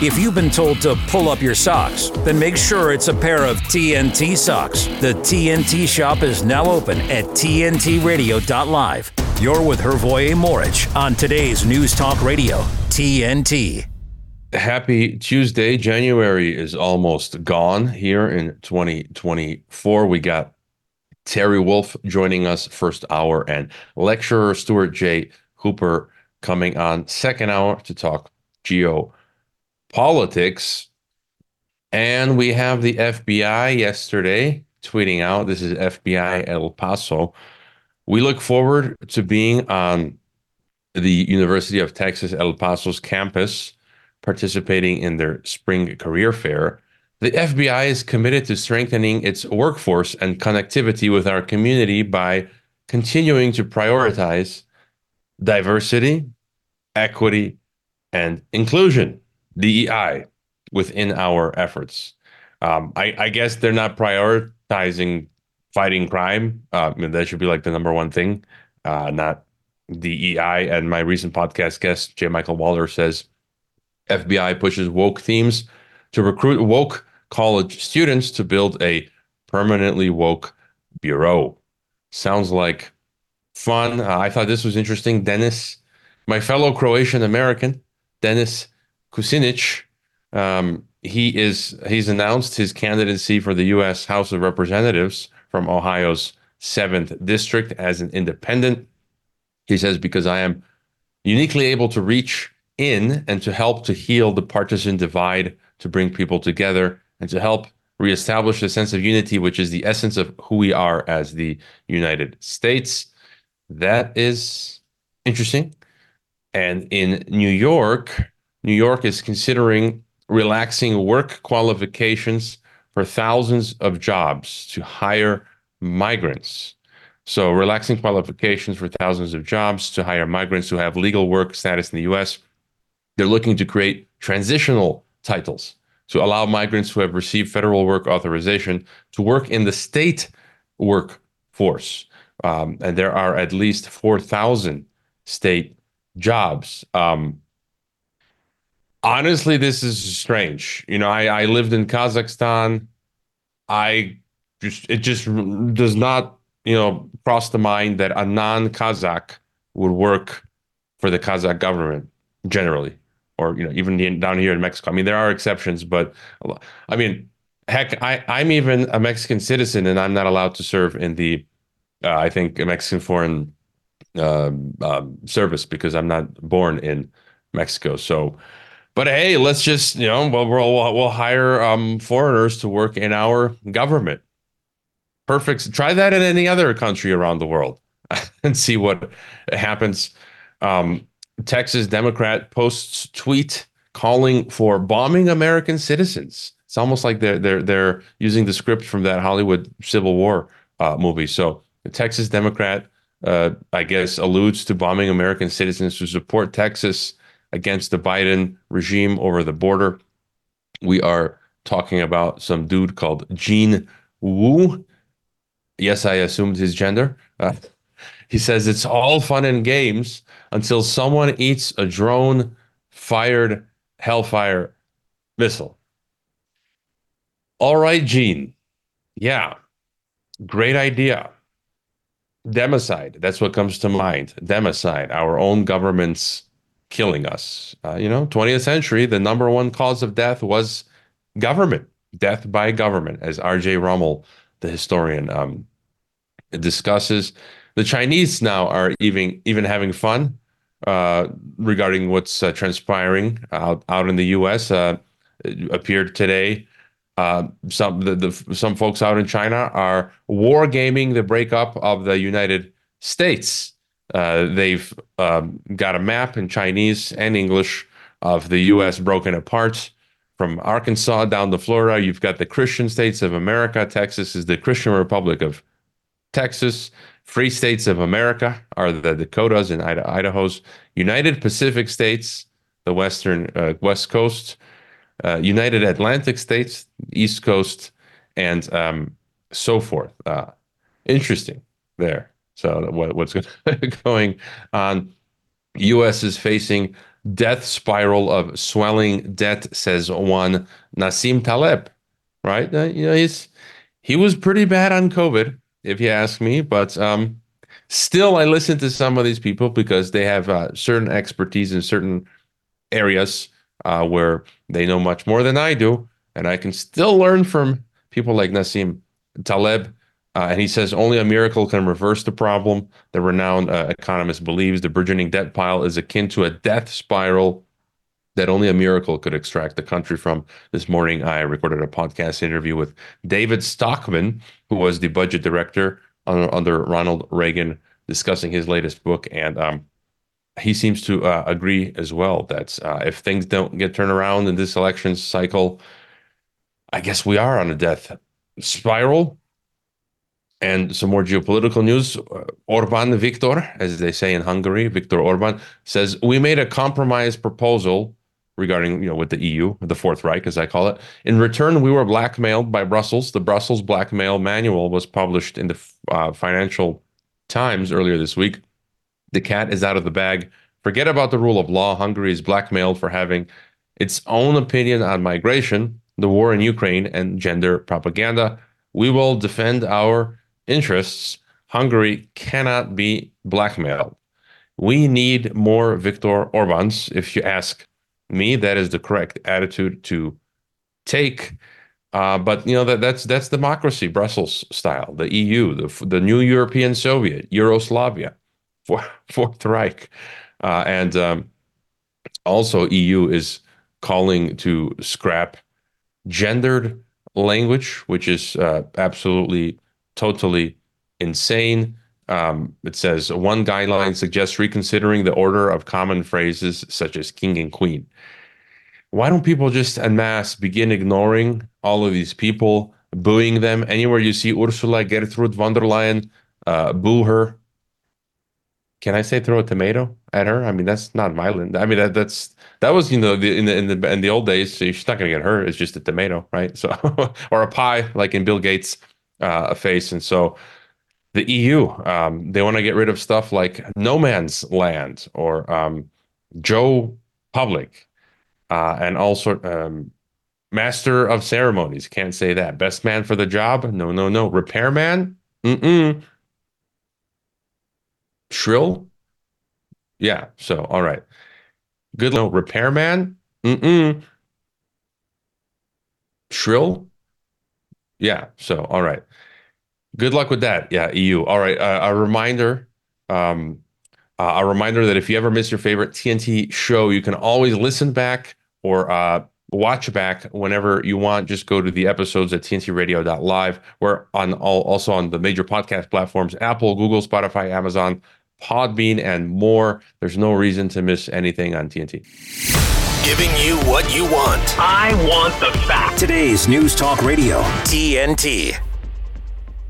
If you've been told to pull up your socks, then make sure it's a pair of TNT socks. The TNT shop is now open at TNTRadio.live. You're with Hrvoje Moric on today's News Talk Radio, TNT. Happy Tuesday. January is almost gone here in 2024. We got Terry Wolfe joining us first hour and lecturer Stuart J. Hooper coming on second hour to talk geo politics. And we have the FBI yesterday tweeting out this is FBI El Paso. We look forward to being on the University of Texas El Paso's campus, participating in their spring career fair. The FBI is committed to strengthening its workforce and connectivity with our community by continuing to prioritize diversity, equity, and inclusion. DEI within our efforts. Um, I, I, guess they're not prioritizing fighting crime. Uh, I mean, that should be like the number one thing, uh, not DEI. And my recent podcast guest, J. Michael Waller, says FBI pushes woke themes to recruit woke college students to build a permanently woke bureau. Sounds like fun. Uh, I thought this was interesting. Dennis, my fellow Croatian American, Dennis Kucinich, um, he is he's announced his candidacy for the U.S. House of Representatives from Ohio's seventh district as an independent. He says because I am uniquely able to reach in and to help to heal the partisan divide, to bring people together, and to help reestablish a sense of unity, which is the essence of who we are as the United States. That is interesting. And in New York, New York is considering relaxing work qualifications for thousands of jobs to hire migrants. So, relaxing qualifications for thousands of jobs to hire migrants who have legal work status in the US. They're looking to create transitional titles to allow migrants who have received federal work authorization to work in the state workforce. Um, and there are at least 4,000 state jobs. Um, honestly, this is strange. You know, I, I lived in Kazakhstan. I just it just does not you know cross the mind that a non-Kazakh would work for the Kazakh government generally, or you know even down here in Mexico. I mean, there are exceptions, but I mean, heck, I I'm even a Mexican citizen and I'm not allowed to serve in the uh, I think Mexican foreign uh, um, service because I'm not born in Mexico. So but hey, let's just you know we'll we'll, we'll hire um, foreigners to work in our government. Perfect. Try that in any other country around the world and see what happens. Um, Texas Democrat posts tweet calling for bombing American citizens. It's almost like they're they're they're using the script from that Hollywood Civil War uh, movie. So the Texas Democrat, uh, I guess, alludes to bombing American citizens who support Texas against the Biden regime over the border. We are talking about some dude called Gene Wu. Yes, I assumed his gender. Uh, he says it's all fun and games until someone eats a drone fired Hellfire missile. All right, Gene. Yeah, great idea. Democide. That's what comes to mind. Democide, our own government's killing us. Uh, you know, 20th century, the number one cause of death was government, death by government, as R.J. Rummel, the historian, um, discusses. The Chinese now are even even having fun uh, regarding what's uh, transpiring out out in the U.S. Uh, appeared today. Uh, some the, the some folks out in China are wargaming the breakup of the United States. Uh, they've um, got a map in Chinese and English of the U.S. broken apart from Arkansas down to Florida. You've got the Christian states of America. Texas is the Christian Republic of Texas. Free states of America are the Dakotas and Idaho's. United Pacific states, the western uh, west coast. Uh, United Atlantic states, east coast, and um, so forth. Uh, interesting there. So what, what's going on? U.S. is facing death spiral of swelling debt, says one Nassim Taleb. Right? Uh, you know, he's he was pretty bad on COVID, if you ask me. But um, still, I listen to some of these people because they have uh, certain expertise in certain areas uh, where they know much more than I do, and I can still learn from people like Nassim Taleb. Uh, and he says only a miracle can reverse the problem. The renowned uh, economist believes the burgeoning debt pile is akin to a death spiral that only a miracle could extract the country from. This morning, I recorded a podcast interview with David Stockman, who was the budget director under, under Ronald Reagan, discussing his latest book. And um, he seems to uh, agree as well that uh, if things don't get turned around in this election cycle, I guess we are on a death spiral. And some more geopolitical news. Uh, Orban Viktor, as they say in Hungary, Viktor Orban says, We made a compromise proposal regarding, you know, with the EU, the Fourth Reich, as I call it. In return, we were blackmailed by Brussels. The Brussels blackmail manual was published in the uh, Financial Times earlier this week. The cat is out of the bag. Forget about the rule of law. Hungary is blackmailed for having its own opinion on migration, the war in Ukraine, and gender propaganda. We will defend our interests. Hungary cannot be blackmailed. We need more Viktor Orbans, if you ask me, that is the correct attitude to take. Uh, but you know that that's that's democracy, Brussels style, the EU, the the new European Soviet, Yugoslavia, Fourth Reich, uh, and um, also EU is calling to scrap gendered language, which is uh, absolutely totally insane. Um, it says one guideline suggests reconsidering the order of common phrases such as king and queen. Why don't people just en masse begin ignoring all of these people, booing them? Anywhere you see Ursula Gertrude von der Leyen, uh, boo her. Can I say throw a tomato at her? I mean, that's not violent. I mean, that that's that was you know the, in the in the in the old days. She's not gonna get hurt. It's just a tomato, right? So or a pie, like in Bill Gates' uh, a face. And so the EU, um, they want to get rid of stuff like no man's land or um, Joe Public uh, and also um, master of ceremonies. Can't say that. Best man for the job? No, no, no. Repairman? Mm-mm. Shrill? Yeah. So, all right. Good. No, repairman? Mm-mm. Shrill? Yeah. So, all right. Good luck with that. Yeah, EU. All right. Uh, a reminder. Um, uh, a reminder that if you ever miss your favorite TNT show, you can always listen back or uh, watch back whenever you want. Just go to the episodes at tntradio.live. We're on all, also on the major podcast platforms Apple, Google, Spotify, Amazon, Podbean, and more. There's no reason to miss anything on TNT. Giving you what you want. I want the facts. Today's News Talk Radio, TNT.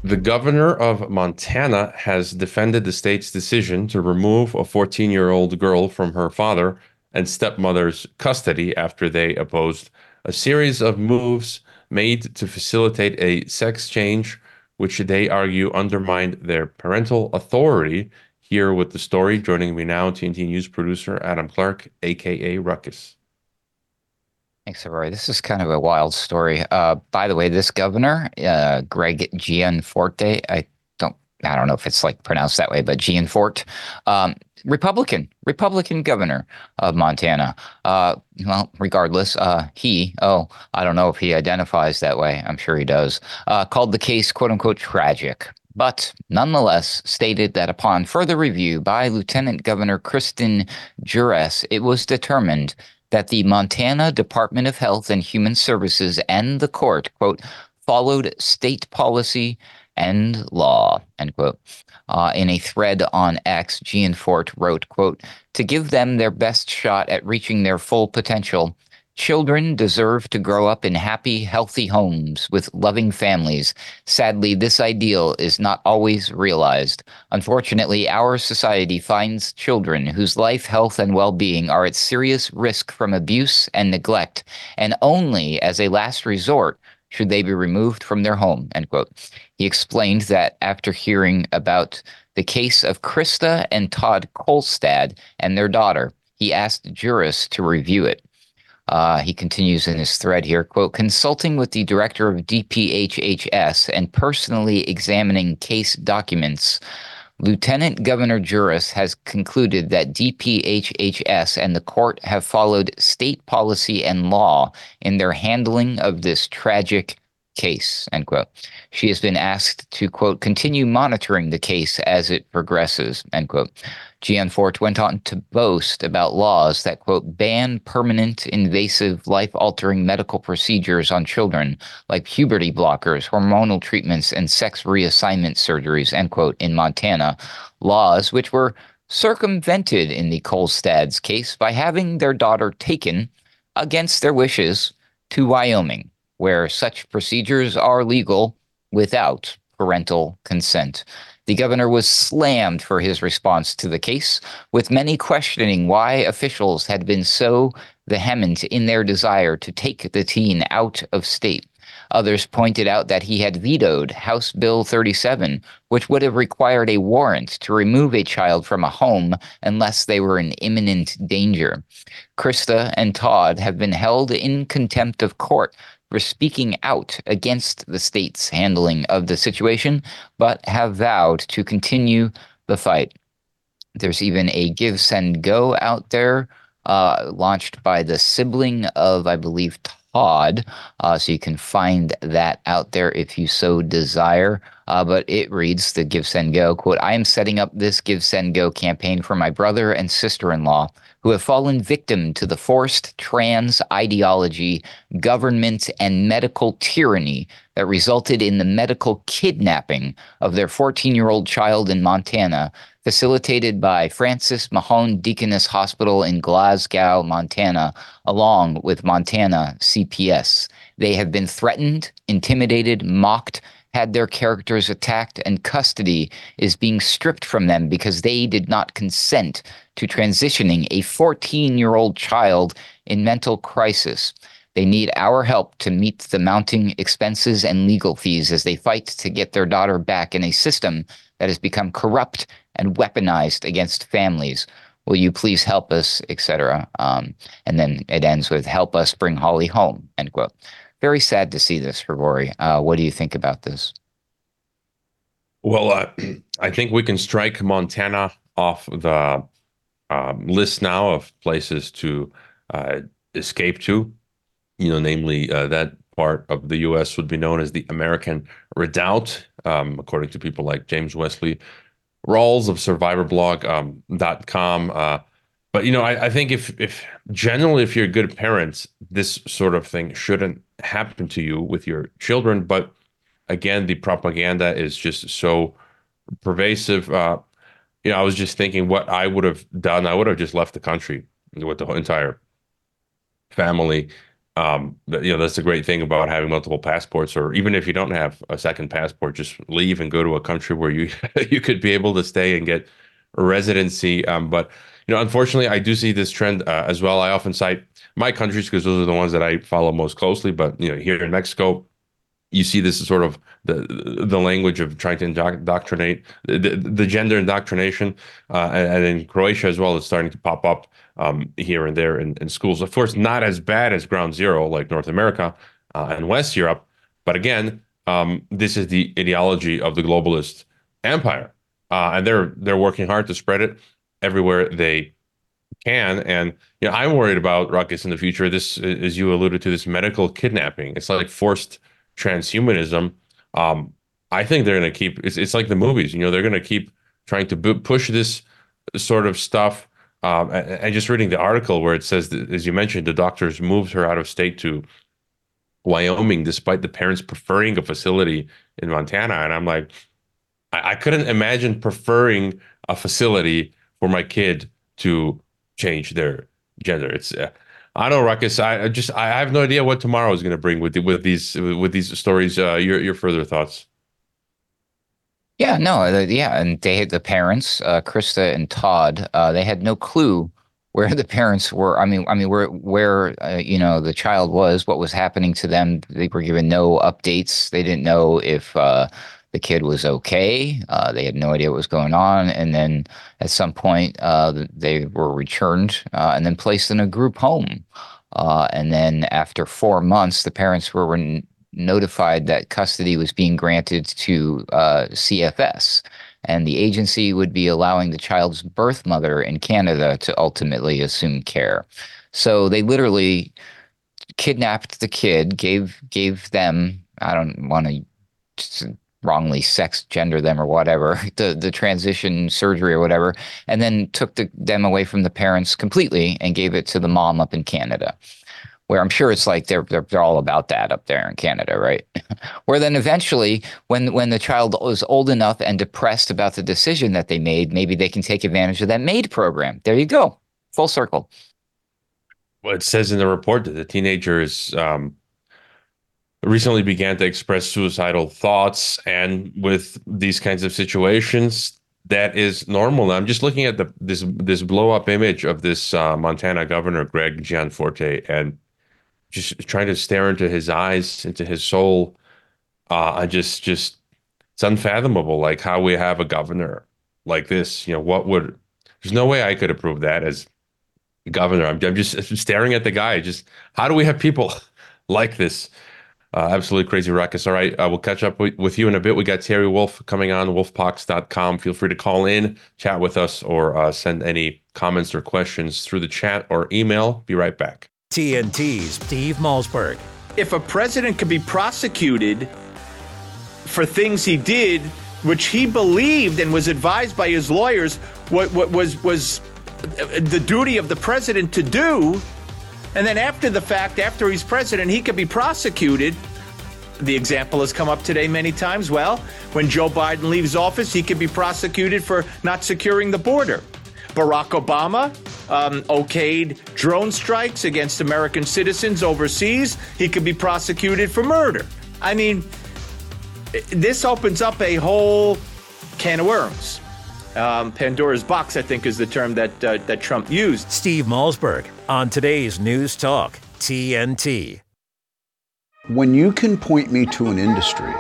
The governor of Montana has defended the state's decision to remove a 14 year old girl from her father and stepmother's custody after they opposed a series of moves made to facilitate a sex change, which they argue undermined their parental authority. Here with the story, joining me now, TNT News producer Adam Clark, aka Ruckus. Thanks, Roy. This is kind of a wild story. Uh, by the way, this governor, uh, Greg Gianforte, I don't, I don't know if it's like pronounced that way, but Gianforte, um, Republican, Republican governor of Montana. Uh, well, regardless, uh, he, oh, I don't know if he identifies that way. I'm sure he does. Uh, called the case "quote unquote" tragic but nonetheless stated that upon further review by Lieutenant Governor Kristen Juras, it was determined that the Montana Department of Health and Human Services and the court, quote, followed state policy and law, end quote. Uh, in a thread on X, Gianforte wrote, quote, to give them their best shot at reaching their full potential, Children deserve to grow up in happy, healthy homes with loving families. Sadly, this ideal is not always realized. Unfortunately, our society finds children whose life, health, and well being are at serious risk from abuse and neglect, and only as a last resort should they be removed from their home. End quote. He explained that after hearing about the case of Krista and Todd Kolstad and their daughter, he asked Juras to review it. Uh, he continues in his thread here, quote, consulting with the director of DPHHS and personally examining case documents, Lieutenant Governor Juras has concluded that DPHHS and the court have followed state policy and law in their handling of this tragic case, end quote. She has been asked to, quote, continue monitoring the case as it progresses, end quote. Gianforte went on to boast about laws that, quote, ban permanent, invasive, life altering medical procedures on children, like puberty blockers, hormonal treatments, and sex reassignment surgeries, end quote, in Montana. Laws which were circumvented in the Kolstad's case by having their daughter taken against their wishes to Wyoming where such procedures are legal without parental consent. The governor was slammed for his response to the case, with many questioning why officials had been so vehement in their desire to take the teen out of state. Others pointed out that he had vetoed House Bill 37, which would have required a warrant to remove a child from a home unless they were in imminent danger. Krista and Todd have been held in contempt of court for speaking out against the state's handling of the situation, but have vowed to continue the fight. There's even a Give, Send, Go out there, uh, launched by the sibling of, I believe, Todd. Uh, so you can find that out there if you so desire. Uh, but it reads the Give, Send, Go quote I am setting up this Give, Send, Go campaign for my brother and sister in law who have fallen victim to the forced trans ideology, government, and medical tyranny that resulted in the medical kidnapping of their 14 year old child in Montana, facilitated by Frances Mahon Deaconess Hospital in Glasgow, Montana, along with Montana CPS. They have been threatened, intimidated, mocked, had their characters attacked, and custody is being stripped from them because they did not consent to transitioning a 14 year old child in mental crisis. They need our help to meet the mounting expenses and legal fees as they fight to get their daughter back in a system that has become corrupt and weaponized against families. Will you please help us, etc. Um, and then it ends with "Help us bring Holly home." End quote very sad to see this, Grigori. Uh, what do you think about this? Well, uh, I think we can strike Montana off the um, list now of places to uh, escape to. You know, namely uh, that part of the U.S. would be known as the American Redoubt, um, according to people like James Wesley Rawles of SurvivalBlog.com. Um, but you know, I, I think if if generally if you're good parents, this sort of thing shouldn't happen to you with your children. But again, the propaganda is just so pervasive. Uh, you know, I was just thinking what I would have done. I would have just left the country with the entire family. Um, you know, that's the great thing about having multiple passports, or even if you don't have a second passport, just leave and go to a country where you you could be able to stay and get residency. Um, but you know, unfortunately, I do see this trend uh, as well. I often cite my countries because those are the ones that I follow most closely. But you know, here in Mexico, you see this sort of the the language of trying to indoctrinate the, the gender indoctrination, uh, and, and, in Croatia as well is starting to pop up um, here and there in, in, schools. Of course, not as bad as Ground Zero like North America uh, and West Europe, but again, um, this is the ideology of the globalist empire, uh, and they're they're working hard to spread it everywhere they can. And you know, I'm worried about Ruckus in the future. This, as you alluded to, this medical kidnapping. It's like forced transhumanism. Um, I think they're going to keep. It's it's like the movies. You know, they're going to keep trying to push this sort of stuff. Um, and, and, just reading the article where it says, that, as you mentioned, the doctors moved her out of state to Wyoming, despite the parents preferring a facility in Montana. And I'm like, I, I couldn't imagine preferring a facility for my kid to change their gender. It's uh, I don't know, Ruckus. I, just I have no idea what tomorrow is going to bring with the, with these with these stories. Uh, your your further thoughts? Yeah, no, uh, yeah, and they the parents, uh, Krista and Todd. Uh, they had no clue where the parents were. I mean, I mean, where where uh, you know the child was, what was happening to them. They were given no updates. They didn't know if uh, the kid was okay. Uh, they had no idea what was going on. And then at some point, uh, they were returned uh, and then placed in a group home. Uh, and then after four months, the parents were notified that custody was being granted to uh, CFS. And the agency would be allowing the child's birth mother in Canada to ultimately assume care. So they literally kidnapped the kid, gave gave them I don't want to wrongly sex gender them or whatever the the transition surgery or whatever and then took the, them away from the parents completely and gave it to the mom up in Canada where I'm sure it's like they're, they're they're all about that up there in Canada, right? where then eventually, when when the child is old enough and depressed about the decision that they made, maybe they can take advantage of that MAID program. There you go, full circle. Well, it says in the report that the teenagers um, recently began to express suicidal thoughts, and with these kinds of situations, that is normal. I'm just looking at the this this blow up image of this uh, Montana governor Greg Gianforte, and just trying to stare into his eyes, into his soul. Uh, I just just it's unfathomable, like how we have a governor like this. You know, what would there's no way I could approve that as governor. I'm, I'm just staring at the guy. Just how do we have people like this? Uh, absolutely crazy ruckus. All right, uh, we'll catch up with, with, you in a bit. We got Terry Wolfe coming on, wolfpox.com. Feel free to call in, chat with us, or uh, send any comments or questions through the chat or email. Be right back. TNT's Steve Malzberg. If a president could be prosecuted for things he did, which he believed and was advised by his lawyers, what, what was was the duty of the president to do. And then after the fact, after he's president, he could be prosecuted. The example has come up today many times. Well, when Joe Biden leaves office, he could be prosecuted for not securing the border. Barack Obama um, okayed drone strikes against American citizens overseas. He could be prosecuted for murder. I mean, this opens up a whole can of worms. Um, Pandora's box, I think, is the term that uh, that Trump used. Steve Malzberg on today's News Talk TNT. When you can point me to an industry,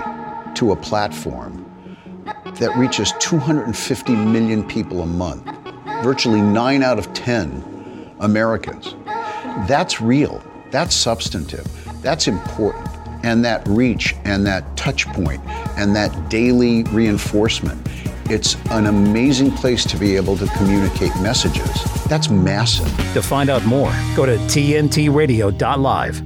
to a platform that reaches 250 million people a month, virtually nine out of 10 Americans, that's real. That's substantive. That's important. And that reach and that touch point and that daily reinforcement it's an amazing place to be able to communicate messages. That's massive. To find out more, go to tntradio.live.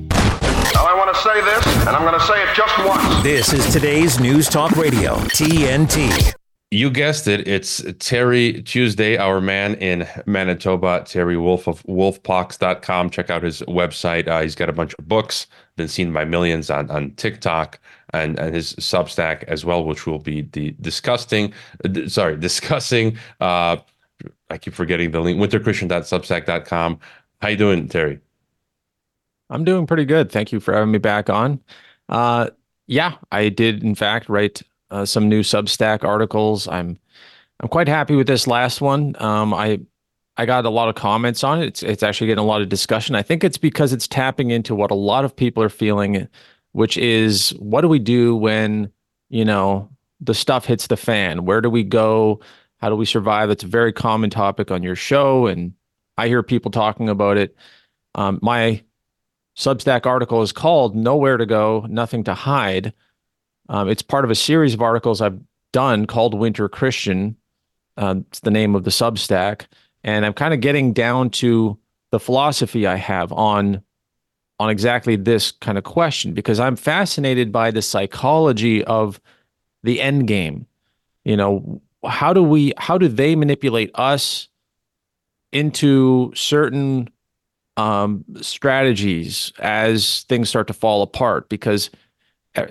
Now, I want to say this, and I'm going to say it just once. This is today's News Talk Radio, TNT. You guessed it. It's Terry Tuesday, our man in Manitoba, Terry Wolfe of wolfpox.com. Check out his website. Uh, he's got a bunch of books, been seen by millions on, on TikTok and, and his Substack as well, which we'll be the discussing. Uh, sorry, discussing. Uh, I keep forgetting the link. Winterchristian.substack.com. How you doing, Terry? I'm doing pretty good. Thank you for having me back on. Uh, yeah, I did in fact write uh, some new Substack articles. I'm I'm quite happy with this last one. Um, I I got a lot of comments on it. It's it's actually getting a lot of discussion. I think it's because it's tapping into what a lot of people are feeling which is what do we do when, you know, the stuff hits the fan? Where do we go? How do we survive? It's a very common topic on your show, and I hear people talking about it. Um, my Substack article is called Nowhere to Go, Nothing to Hide. Um, it's part of a series of articles I've done called Winter Christian. Uh, it's the name of the Substack. And I'm kind of getting down to the philosophy I have on on exactly this kind of question because I'm fascinated by the psychology of the end game. You know, how do we how do they manipulate us into certain um, strategies as things start to fall apart? Because uh,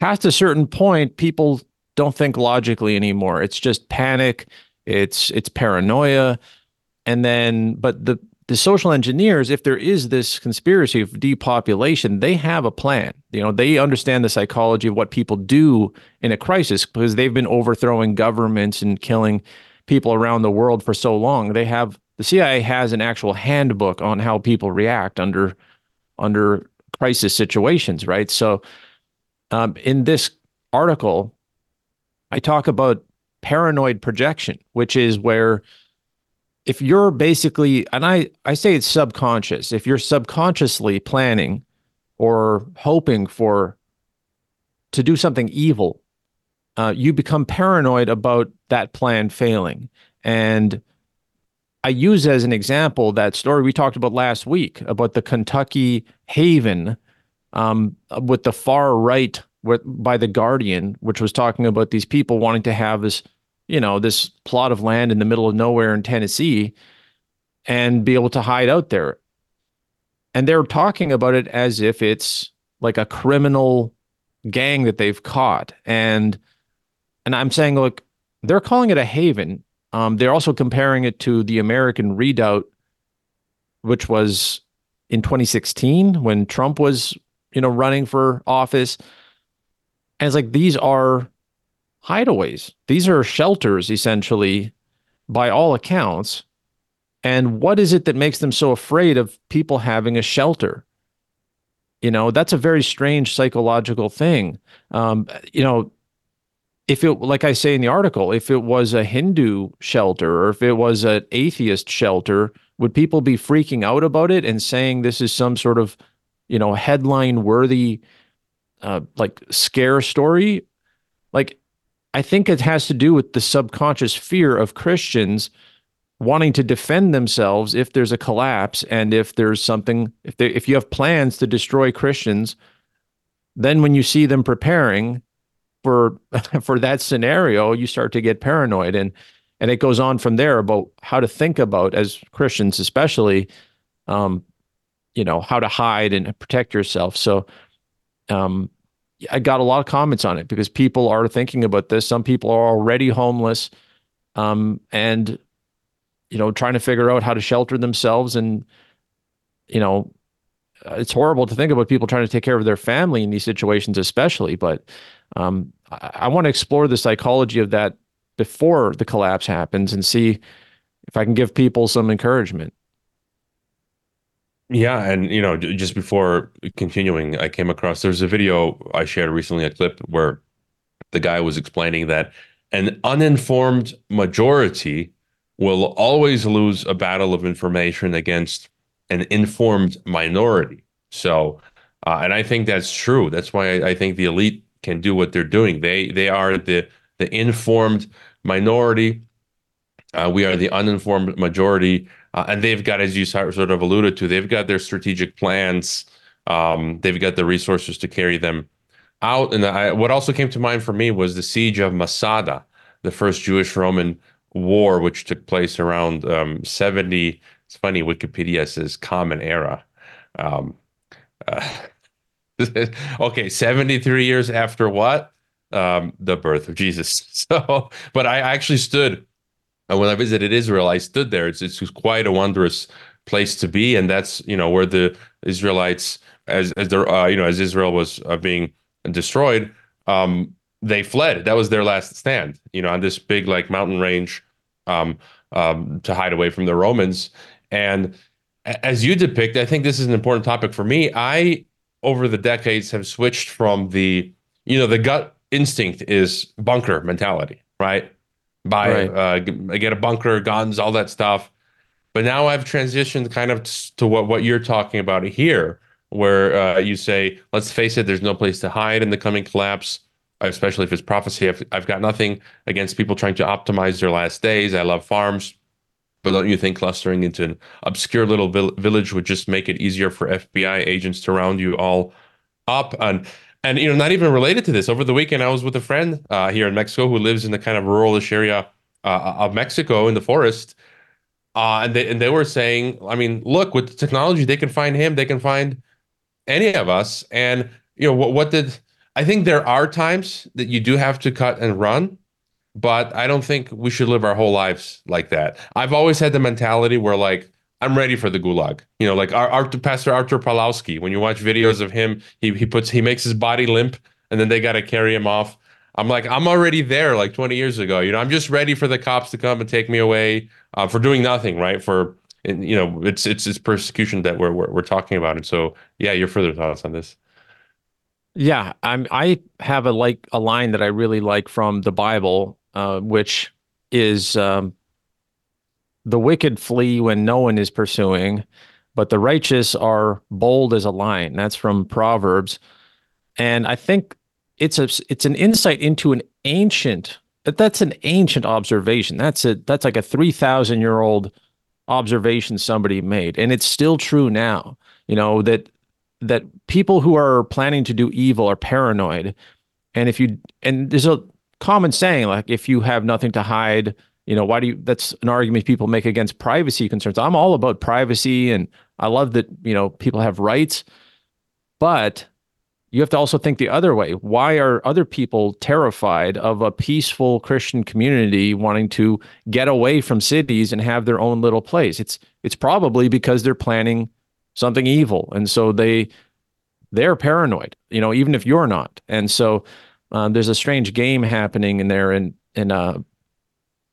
past a certain point, people don't think logically anymore. It's just panic. It's it's paranoia, and then but the the social engineers, if there is this conspiracy of depopulation, they have a plan. You know, they understand the psychology of what people do in a crisis because they've been overthrowing governments and killing people around the world for so long. They have the CIA has an actual handbook on how people react under under crisis situations, right? So, um, in this article, I talk about paranoid projection, which is where if you're basically and I I say it's subconscious, if you're subconsciously planning or hoping for to do something evil, uh, you become paranoid about that plan failing. And I use as an example that story we talked about last week about the Kentucky Haven um, with the far right with, by the Guardian, which was talking about these people wanting to have this, you know, this plot of land in the middle of nowhere in Tennessee and be able to hide out there. And they're talking about it as if it's like a criminal gang that they've caught. And and I'm saying, look, they're calling it a haven. Um, they're also comparing it to the American Redoubt, which was in 2016 when Trump was, you know, running for office. And it's like these are hideaways. These are shelters, essentially, by all accounts. And what is it that makes them so afraid of people having a shelter? You know, that's a very strange psychological thing. Um, you know, if it, like I say in the article, if it was a Hindu shelter or if it was an atheist shelter, would people be freaking out about it and saying this is some sort of, you know, headline worthy, uh, like scare story? Like, I think it has to do with the subconscious fear of Christians wanting to defend themselves if there's a collapse and if there's something if they if you have plans to destroy Christians then when you see them preparing for for that scenario you start to get paranoid. And and it goes on from there about how to think about as Christians especially um you know how to hide and protect yourself. So um I got a lot of comments on it because people are thinking about this some people are already homeless um and you know, trying to figure out how to shelter themselves. And, you know, it's horrible to think about people trying to take care of their family in these situations, especially. But um, I, I want to explore the psychology of that before the collapse happens and see if I can give people some encouragement. Yeah, and you know, just before continuing, I came across there's a video I shared recently, a clip where the guy was explaining that an uninformed majority will always lose a battle of information against an informed minority. So, uh, and I think that's true. That's why I, I, think the elite can do what they're doing. They they are the the informed minority. Uh, we are the uninformed majority, uh, and they've got, as you sort of alluded to, they've got their strategic plans. Um, they've got the resources to carry them out. And I, what also came to mind for me was the siege of Masada, the first Jewish Roman war, which took place around um, 70. It's funny, Wikipedia says common era. Um, uh, okay, 73 years after what? Um, the birth of Jesus. So, but I actually stood uh, when I visited Israel. I stood there. It's it's quite a wondrous place to be, and that's you know where the Israelites, as as their uh, you know as Israel was uh, being destroyed, um, they fled. That was their last stand, you know, on this big like mountain range um, um, to hide away from the Romans. And as you depict, I think this is an important topic for me. I, over the decades, have switched from the, you know, the gut instinct is bunker mentality, right? Buy, right. Uh, get a bunker, guns, all that stuff. But now I've transitioned kind of to what what you're talking about here, where uh, you say, let's face it, there's no place to hide in the coming collapse especially if it's prophecy. I've, I've got nothing against people trying to optimize their last days. I love farms. But don't you think clustering into an obscure little vill- village would just make it easier for FBI agents to round you all up? And and you know, not even related to this. Over the weekend, I was with a friend uh, here in Mexico who lives in the kind of ruralish area uh, of Mexico in the forest, uh, and they and they were saying, I mean, look, with the technology, they can find him, they can find any of us. And you know, what what did I think there are times that you do have to cut and run, but I don't think we should live our whole lives like that. I've always had the mentality where like I'm ready for the gulag. You know, like our, our Pastor Artur Pawlowski. When you watch videos of him, he he puts he makes his body limp, and then they got to carry him off. I'm like I'm already there, like 20 years ago. You know, I'm just ready for the cops to come and take me away uh, for doing nothing, right? For you know, it's it's it's persecution that we're, we're we're talking about. And so, yeah, your further thoughts on this? Yeah, I'm. I have a like a line that I really like from the Bible, uh, which is um, the wicked flee when no one is pursuing, but the righteous are bold as a lion. That's from Proverbs, and I think it's a it's an insight into an ancient. That's an ancient observation. That's a that's like a three thousand year old observation somebody made, and it's still true now. You know that that people who are planning to do evil are paranoid, and if you and there's a common saying like if you have nothing to hide you know why do you that's an argument people make against privacy concerns. I'm all about privacy and i love that you know people have rights but you have to also think the other way. Why are other people terrified of a peaceful christian community wanting to get away from cities and have their own little place? It's it's probably because they're planning something evil and so they they're paranoid you know even if you're not. And so um, there's a strange game happening in there, and and uh,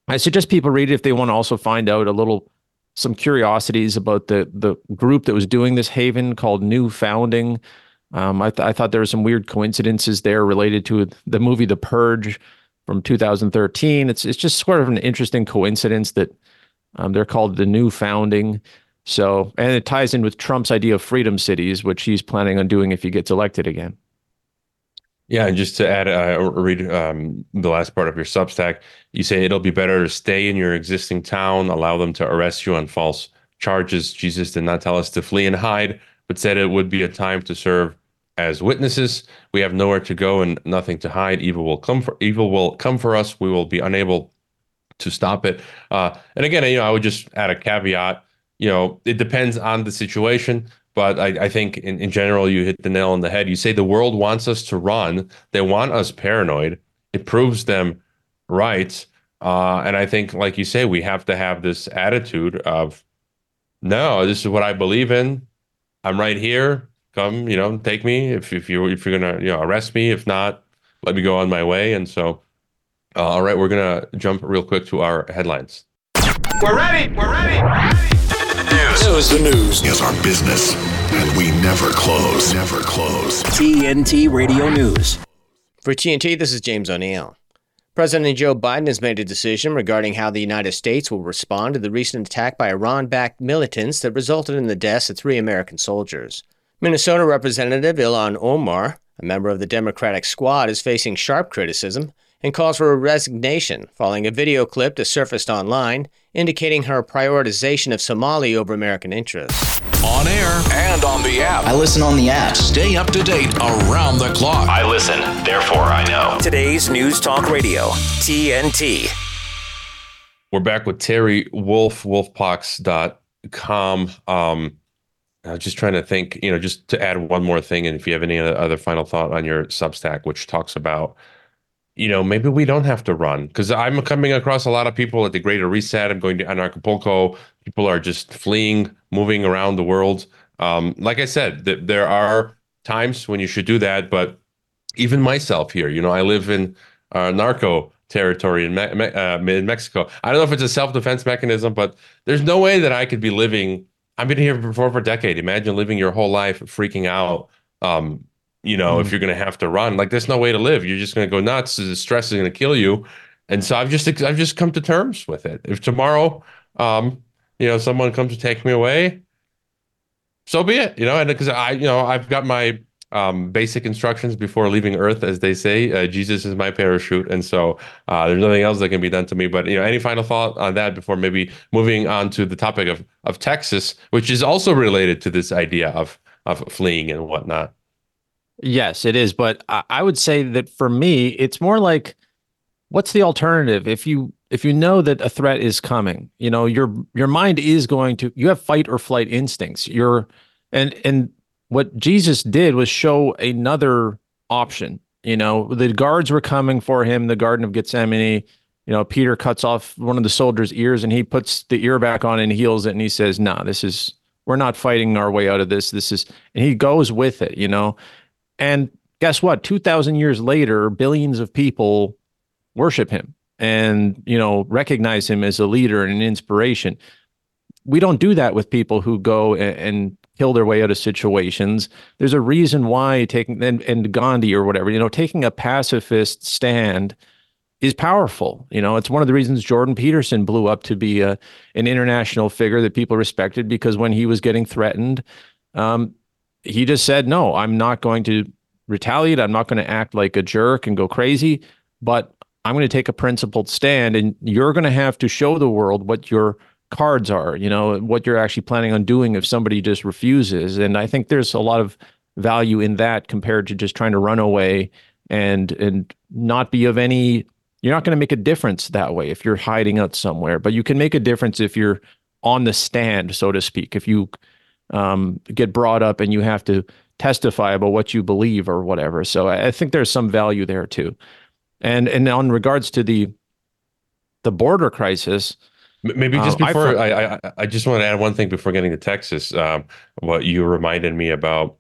I suggest people read it if they want to also find out a little some curiosities about the the group that was doing this haven called New Founding. Um, I, th- I thought there were some weird coincidences there related to the movie The Purge from 2013. It's it's just sort of an interesting coincidence that um, they're called the New Founding. So, and it ties in with Trump's idea of freedom cities, which he's planning on doing if he gets elected again. Yeah, and just to add, uh, read um, the last part of your Substack. You say it'll be better to stay in your existing town, allow them to arrest you on false charges. Jesus did not tell us to flee and hide, but said it would be a time to serve as witnesses. We have nowhere to go and nothing to hide. Evil will come for evil will come for us. We will be unable to stop it. Uh, and again, you know, I would just add a caveat. You know, it depends on the situation. But I, I think in, in general, you hit the nail on the head. You say the world wants us to run. They want us paranoid. It proves them right. Uh, and I think, like you say, we have to have this attitude of, no, this is what I believe in. I'm right here. Come, you know, take me if if you if you're gonna you know arrest me. If not, let me go on my way. And so, uh, all right, we're gonna jump real quick to our headlines. We're ready. We're ready. We're ready. News. News. The news is our business, and we never close. Never close. TNT Radio News. For TNT, this is James O'Neill. President Joe Biden has made a decision regarding how the United States will respond to the recent attack by Iran backed militants that resulted in the deaths of three American soldiers. Minnesota Representative Ilhan Omar, a member of the Democratic squad, is facing sharp criticism and calls for a resignation following a video clip that surfaced online indicating her prioritization of Somali over American interests. On air and on the app. I listen on the app. Stay up to date around the clock. I listen, therefore I know. Today's News Talk Radio, TNT. We're back with Terry Wolfe, wolfpox.com. Um, I was just trying to think, you know, just to add one more thing, and if you have any other final thought on your Substack, which talks about you know, maybe we don't have to run because I'm coming across a lot of people at the Greater Reset. I'm going to Anarchapulco. People are just fleeing, moving around the world. Um, like I said, th- there are times when you should do that, but even myself here, you know, I live in uh, narco territory in, Me- Me- uh, in Mexico. I don't know if it's a self defense mechanism, but there's no way that I could be living. I've been here for, for a decade. Imagine living your whole life freaking out. Um, you know, mm if you're going to have to run, like there's no way to live. You're just going to go nuts. The stress is going to kill you. And so I've just I've just come to terms with it. If tomorrow, um, you know, someone comes to take me away, so be it. You know, and because I, you know, I've got my um, basic instructions before leaving Earth, as they say. Uh, Jesus is my parachute, and so uh, there's nothing else that can be done to me. But you know, any final thought on that before maybe moving on to the topic of of Texas, which is also related to this idea of of fleeing and whatnot. Yes, it is. But I, would say that for me, it's more like what's the alternative? If you if you know that a threat is coming, you know, your your mind is going to you have fight or flight instincts. You're and and what Jesus did was show another option. You know, the guards were coming for him, the Garden of Gethsemane. You know, Peter cuts off one of the soldiers' ears and he puts the ear back on and heals it. And he says, nah, this is, we're not fighting our way out of this. This is, and he goes with it, you know. And guess what? 2000 years later, billions of people worship him and, you know, recognize him as a leader and an inspiration. We don't do that with people who go and, kill their way out of situations. There's a reason why taking and, and Gandhi or whatever, you know, taking a pacifist stand is powerful. You know, it's one of the reasons Jordan Peterson blew up to be a, an international figure that people respected because when he was getting threatened, um, he just said, no, I'm not going to retaliate. I'm not going to act like a jerk and go crazy, but I'm going to take a principled stand and you're going to have to show the world what your cards are, you know, what you're actually planning on doing if somebody just refuses. And I think there's a lot of value in that compared to just trying to run away and and not be of any you're not going to make a difference that way if you're hiding out somewhere, but you can make a difference if you're on the stand, so to speak. If you um, get brought up and you have to testify about what you believe or whatever. So I, I think there's some value there too. And and on regards to the the border crisis, maybe just um, before I, I, I just want to add one thing before getting to Texas. Um, what you reminded me about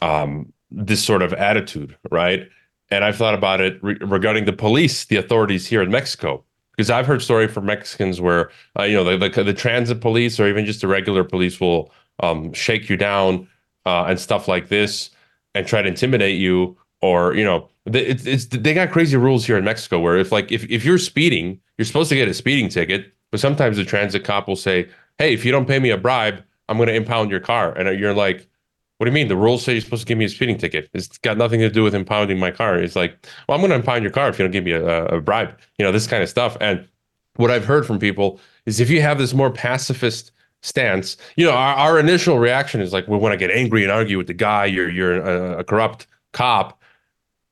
um, this sort of attitude, right? And I've thought about it re- regarding the police, the authorities here in Mexico, because I've heard story from Mexicans where uh, you know the, the, the transit police or even just the regular police will um, shake you down uh, and stuff like this and try to intimidate you or you know it's, it's they got crazy rules here in Mexico where if like if, if you're speeding you're supposed to get a speeding ticket but sometimes the transit cop will say hey if you don't pay me a bribe I'm going to impound your car. And you're like what do you mean? The rules say you're supposed to give me a speeding ticket. It's got nothing to do with impounding my car. It's like well I'm going to impound your car if you don't give me a, a bribe you know this kind of stuff. And what I've heard from people is if you have this more pacifist stance. You know, our, our initial reaction is like we want to get angry and argue with the guy. You're you're a, a, corrupt cop.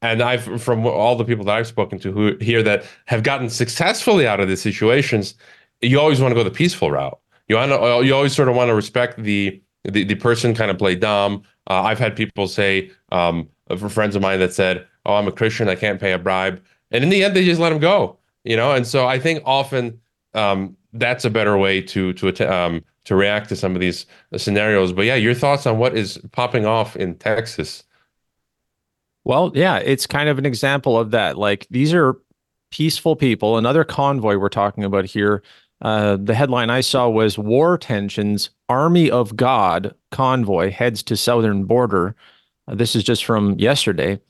And I've from all the people that I've spoken to who here that have gotten successfully out of these situations, you always want to go the peaceful route. You want to, you always sort of want to respect the the, the person kind of play dumb. Uh, I've had people say um, for friends of mine that said, "Oh, I'm a Christian, I can't pay a bribe," and in the end, they just let him go. You know, and so I think often um, that's a better way to to um, to react to some of these scenarios. But yeah, your thoughts on what is popping off in Texas? Well, yeah, it's kind of an example of that. Like these are peaceful people. Another convoy we're talking about here. Uh, the headline I saw was "War Tensions: Army of God Convoy Heads to Southern Border." Uh, this is just from yesterday.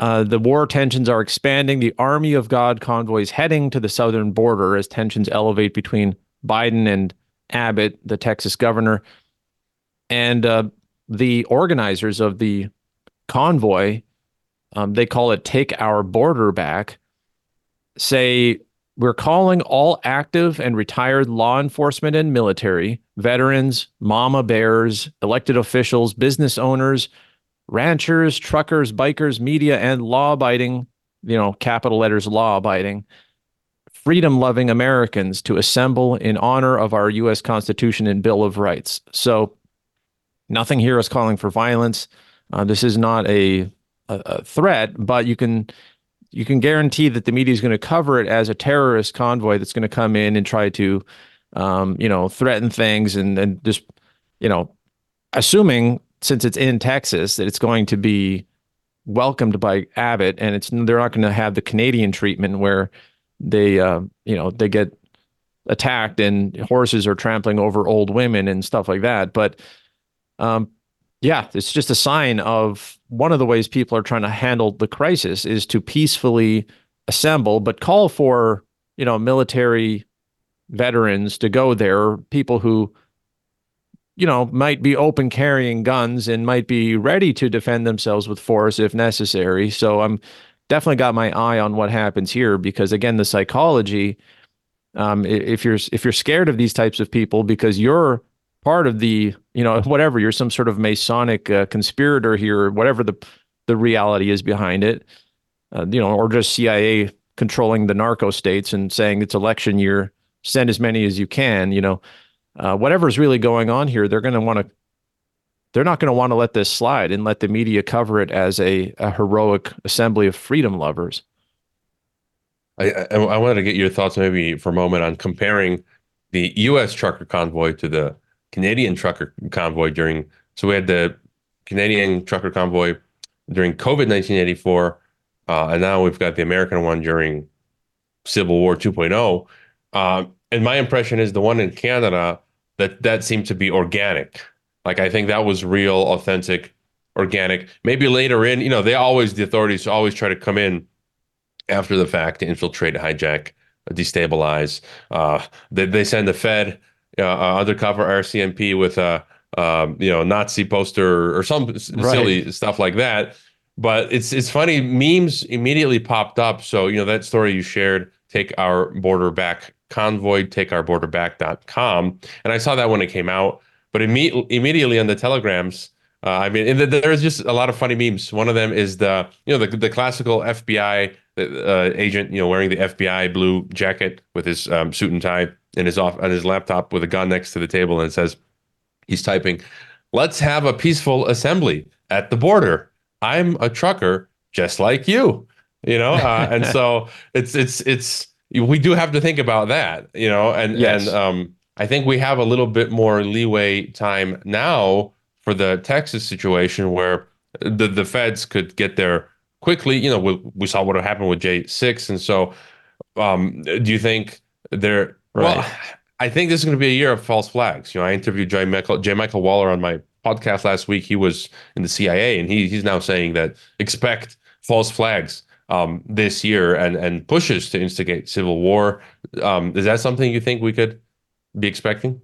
Uh, the war tensions are expanding. The Army of God convoys heading to the southern border as tensions elevate between Biden and Abbott, the Texas governor, and uh, the organizers of the convoy, um, they call it Take Our Border Back, say we're calling all active and retired law enforcement and military, veterans, mama bears, elected officials, business owners, ranchers, truckers, bikers, media, and law abiding, you know, capital letters law abiding freedom loving Americans to assemble in honor of our U.S. Constitution and Bill of Rights. So, nothing here is calling for violence. Uh, this is not a, a, a, threat, but you can you can guarantee that the media is going to cover it as a terrorist convoy that's going to come in and try to, um, you know, threaten things and and just, you know, assuming since it's in Texas that it's going to be welcomed by Abbott and it's they're not going to have the Canadian treatment where they uh, you know they get attacked and horses are trampling over old women and stuff like that. But um, yeah it's just a sign of one of the ways people are trying to handle the crisis is to peacefully assemble but call for you know military veterans to go there people who you know might be open carrying guns and might be ready to defend themselves with force if necessary. So i'm definitely got my eye on what happens here because again, the psychology. Um, if you're if you're scared of these types of people because you're part of the you know whatever you're some sort of Masonic uh, conspirator here, whatever the the reality is behind it, uh, you know, or just CIA controlling the narco states and saying it's election year, send as many as you can, you know, uh, whatever's really going on here, they're going to want to they're not going to want to let this slide and let the media cover it as a, a heroic assembly of freedom lovers. I, I, I wanted to get your thoughts maybe for a moment on comparing the U.S. trucker convoy to the Canadian trucker convoy during. So we had the Canadian trucker convoy during COVID 1984, uh, and now we've got the American one during Civil War 2.0. Uh, and my impression is the one in Canada that that seemed to be organic Like I think that was real, authentic, organic. Maybe later in, you know, they always the authorities always try to come in after the fact to infiltrate, hijack, destabilize. Uh, they they send the Fed uh, uh undercover RCMP with a um, you know Nazi poster or some right. silly stuff like that. But it's it's funny. Memes immediately popped up. So you know that story you shared. Take our border back convoy. Take our border back.com. And I saw that when it came out. But imme- immediately on the telegrams, uh, I mean, the, there's just a lot of funny memes. One of them is the you know the the classical FBI uh, agent, you know, wearing the FBI blue jacket with his um, suit and tie and his off on his laptop with a gun next to the table, and it says he's typing, "Let's have a peaceful assembly at the border. I'm a trucker just like you." You know, uh, and so it's it's it's we do have to think about that. You know, and yes. and um, I think we have a little bit more leeway time now for the Texas situation where the the feds could get there quickly. You know, we, we saw what happened with J six, and so um, do you think there? Right. Well, I think this is going to be a year of false flags. You know, I interviewed J. Michael J. Michael Waller on my podcast last week. He was in the CIA, and he he's now saying that expect false flags um, this year and and pushes to instigate civil war. Um, is that something you think we could be expecting?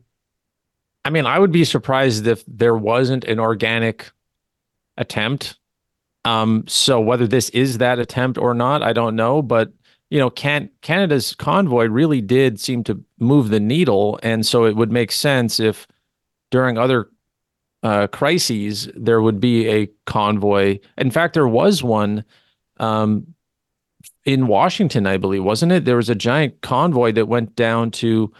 I mean, I would be surprised if there wasn't an organic attempt. Um, so whether this is that attempt or not, I don't know. But you know, can Canada's convoy really did seem to move the needle, and so it would make sense if during other uh, crises there would be a convoy. In fact, there was one um, in Washington, I believe, wasn't it? There was a giant convoy that went down to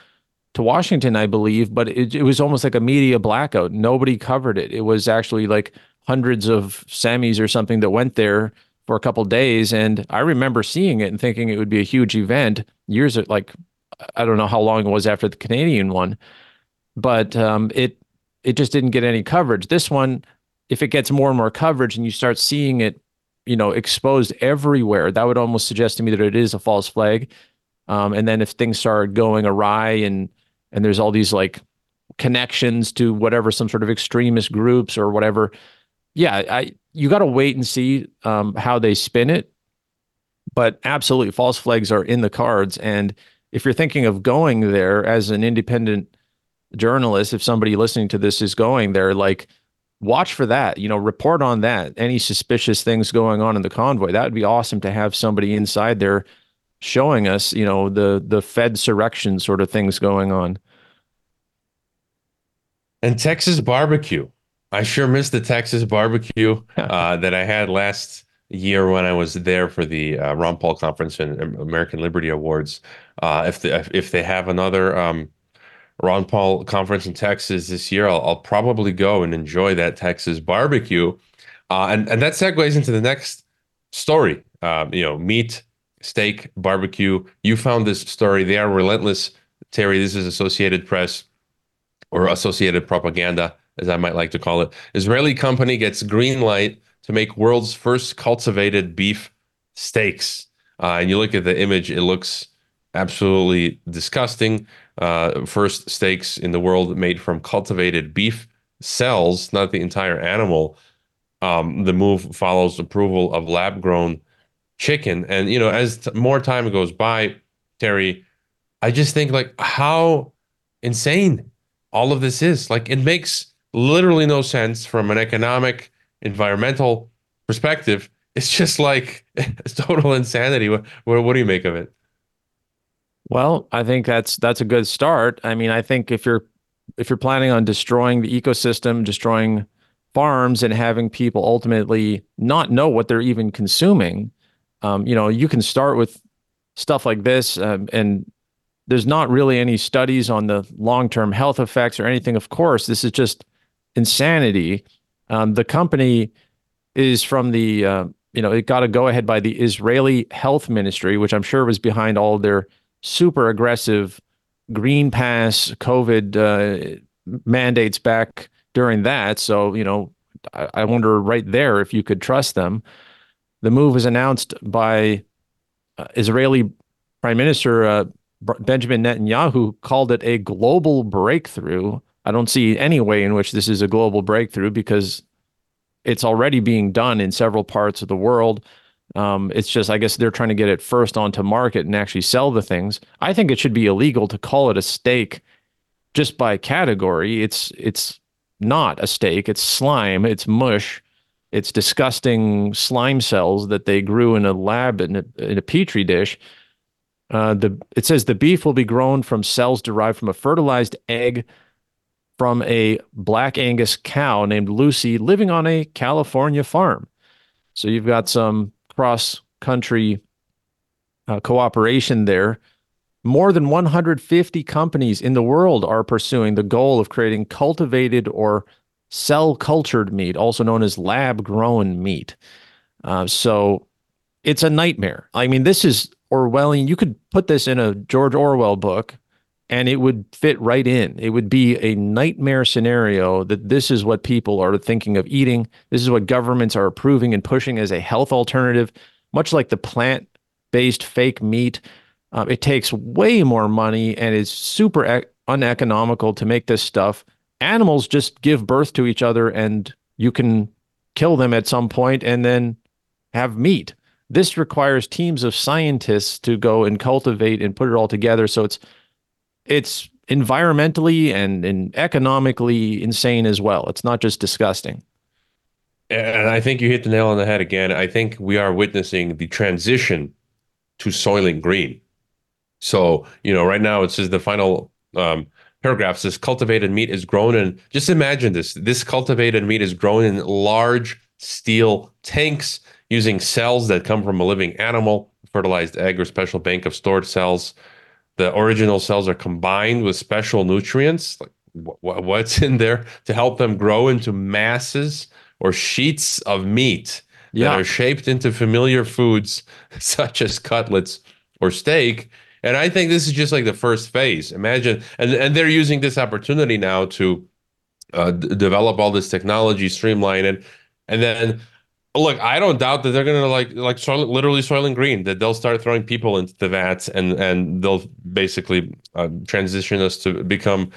to Washington, I believe, but it, it was almost like a media blackout. Nobody covered it. It was actually like hundreds of Samis or something that went there for a couple days. And I remember seeing it and thinking it would be a huge event years like, I don't know how long it was after the Canadian one, but um, it, it just didn't get any coverage. This one, if it gets more and more coverage and you start seeing it, you know, exposed everywhere, that would almost suggest to me that it is a false flag. Um, and then if things start going awry and and there's all these like connections to whatever some sort of extremist groups or whatever. Yeah i you got to wait and see um, how they spin it. But absolutely false flags are in the cards. And if you're thinking of going there as an independent journalist if somebody listening to this is going there like watch for that you know report on that. Any suspicious things going on in the convoy that would be awesome to have somebody inside there showing us you know the the fed surrection sort of things going on and Texas barbecue. I sure miss the Texas barbecue uh, that I had last year when I was there for the uh, Ron Paul conference and American Liberty Awards. Uh, if the, if they have another um, Ron Paul conference in Texas this year, I'll, I'll probably go and enjoy that Texas barbecue. Uh, and and that segues into the next story. Um, you know, meat, steak, barbecue. You found this story. They are relentless, Terry. This is Associated Press or associated propaganda, as I might like to call it. Israeli company gets green light to make world's first cultivated beef steaks. Uh, and you look at the image, it looks absolutely disgusting. Uh, first steaks in the world made from cultivated beef cells, not the entire animal. Um, the move follows approval of lab grown chicken. And, you know, as t- more time goes by, Terry, I just think like how insane all of this is. Like it makes literally no sense from an economic, environmental perspective. It's just like it's total insanity. What, what, what do you make of it? Well, I think that's that's a good start. I mean, I think if you're if you're planning on destroying the ecosystem, destroying farms, and having people ultimately not know what they're even consuming, um, you know, you can start with stuff like this um, and there's not really any studies on the long-term health effects or anything. Of course, this is just insanity. Um, the company is from the, uh, you know, it got a go-ahead by the Israeli Health Ministry, which I'm sure was behind all their super aggressive green pass COVID uh, mandates back during that. So, you know, I, I wonder right there if you could trust them. The move was announced by uh, Israeli Prime Minister uh, Benjamin Netanyahu called it a global breakthrough I don't see any way in which this is a global breakthrough because it's already being done in several parts of the world. Um, it's just, I guess they're trying to get it first onto market and actually sell the things. I think it should be illegal to call it a steak just by category. It's it's not a steak. It's slime. It's mush. It's disgusting slime cells that they grew in a lab in a, in a petri dish. Uh, the it says the beef will be grown from cells derived from a fertilized egg from a black Angus cow named Lucy living on a California farm. So you've got some cross country uh, cooperation there. More than 150 companies in the world are pursuing the goal of creating cultivated or cell cultured meat, also known as lab grown meat. Uh, so it's a nightmare. I mean, this is Orwellian. You could put this in a George Orwell book and it would fit right in. It would be a nightmare scenario that this is what people are thinking of eating. This is what governments are approving and pushing as a health alternative, much like the plant based fake meat. Uh, it takes way more money and is super e- uneconomical to make this stuff. Animals just give birth to each other and you can kill them at some point and then have meat. This requires teams of scientists to go and cultivate and put it all together. So it's it's environmentally and, and economically insane as well. It's not just disgusting. And I think you hit the nail on the head again. I think we are witnessing the transition to Soylent Green. So, you know, right now it says the final um, paragraph says cultivated meat is grown in, just imagine this this cultivated meat is grown in large steel tanks using cells that come from a living animal, fertilized egg, or special bank of stored cells the original cells are combined with special nutrients like what's in there to help them grow into masses or sheets of meat yeah. that are shaped into familiar foods such as cutlets or steak and i think this is just like the first phase imagine and and they're using this opportunity now to uh, d- develop all this technology streamline it and then Look, I don't doubt that they're gonna like like soil, literally Soylent Green that they'll start throwing people into the vats and and they'll basically uh, transition us to become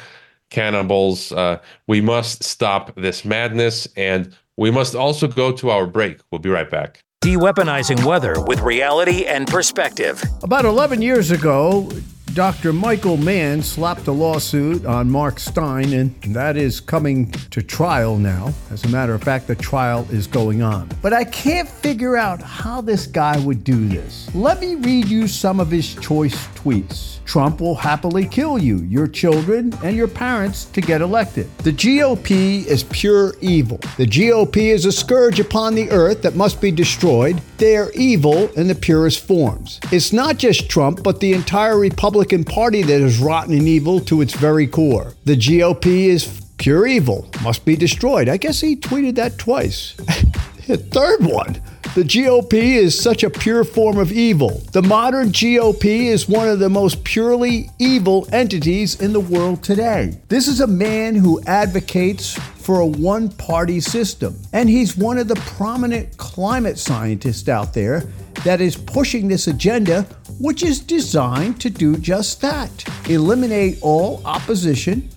cannibals. Uh, we must stop this madness, and we must also go to our break. We'll be right back. De-weaponizing weather with reality and perspective. About 11 years ago, Dr. Michael Mann slapped a lawsuit on Mark Steyn, and that is coming to trial now. As a matter of fact, the trial is going on. But I can't figure out how this guy would do this. Let me read you some of his choice tweets. Trump will happily kill you, your children, and your parents to get elected. The GOP is pure evil. The GOP is a scourge upon the earth that must be destroyed. They are evil in the purest forms. It's not just Trump, but the entire Republican Party that is rotten and evil to its very core. The GOP is pure evil, must be destroyed. I guess he tweeted that twice. the Third one. The GOP is such a pure form of evil. The modern GOP is one of the most purely evil entities in the world today. This is a man who advocates for a one party system, and he's one of the prominent climate scientists out there that is pushing this agenda, which is designed to do just that eliminate all opposition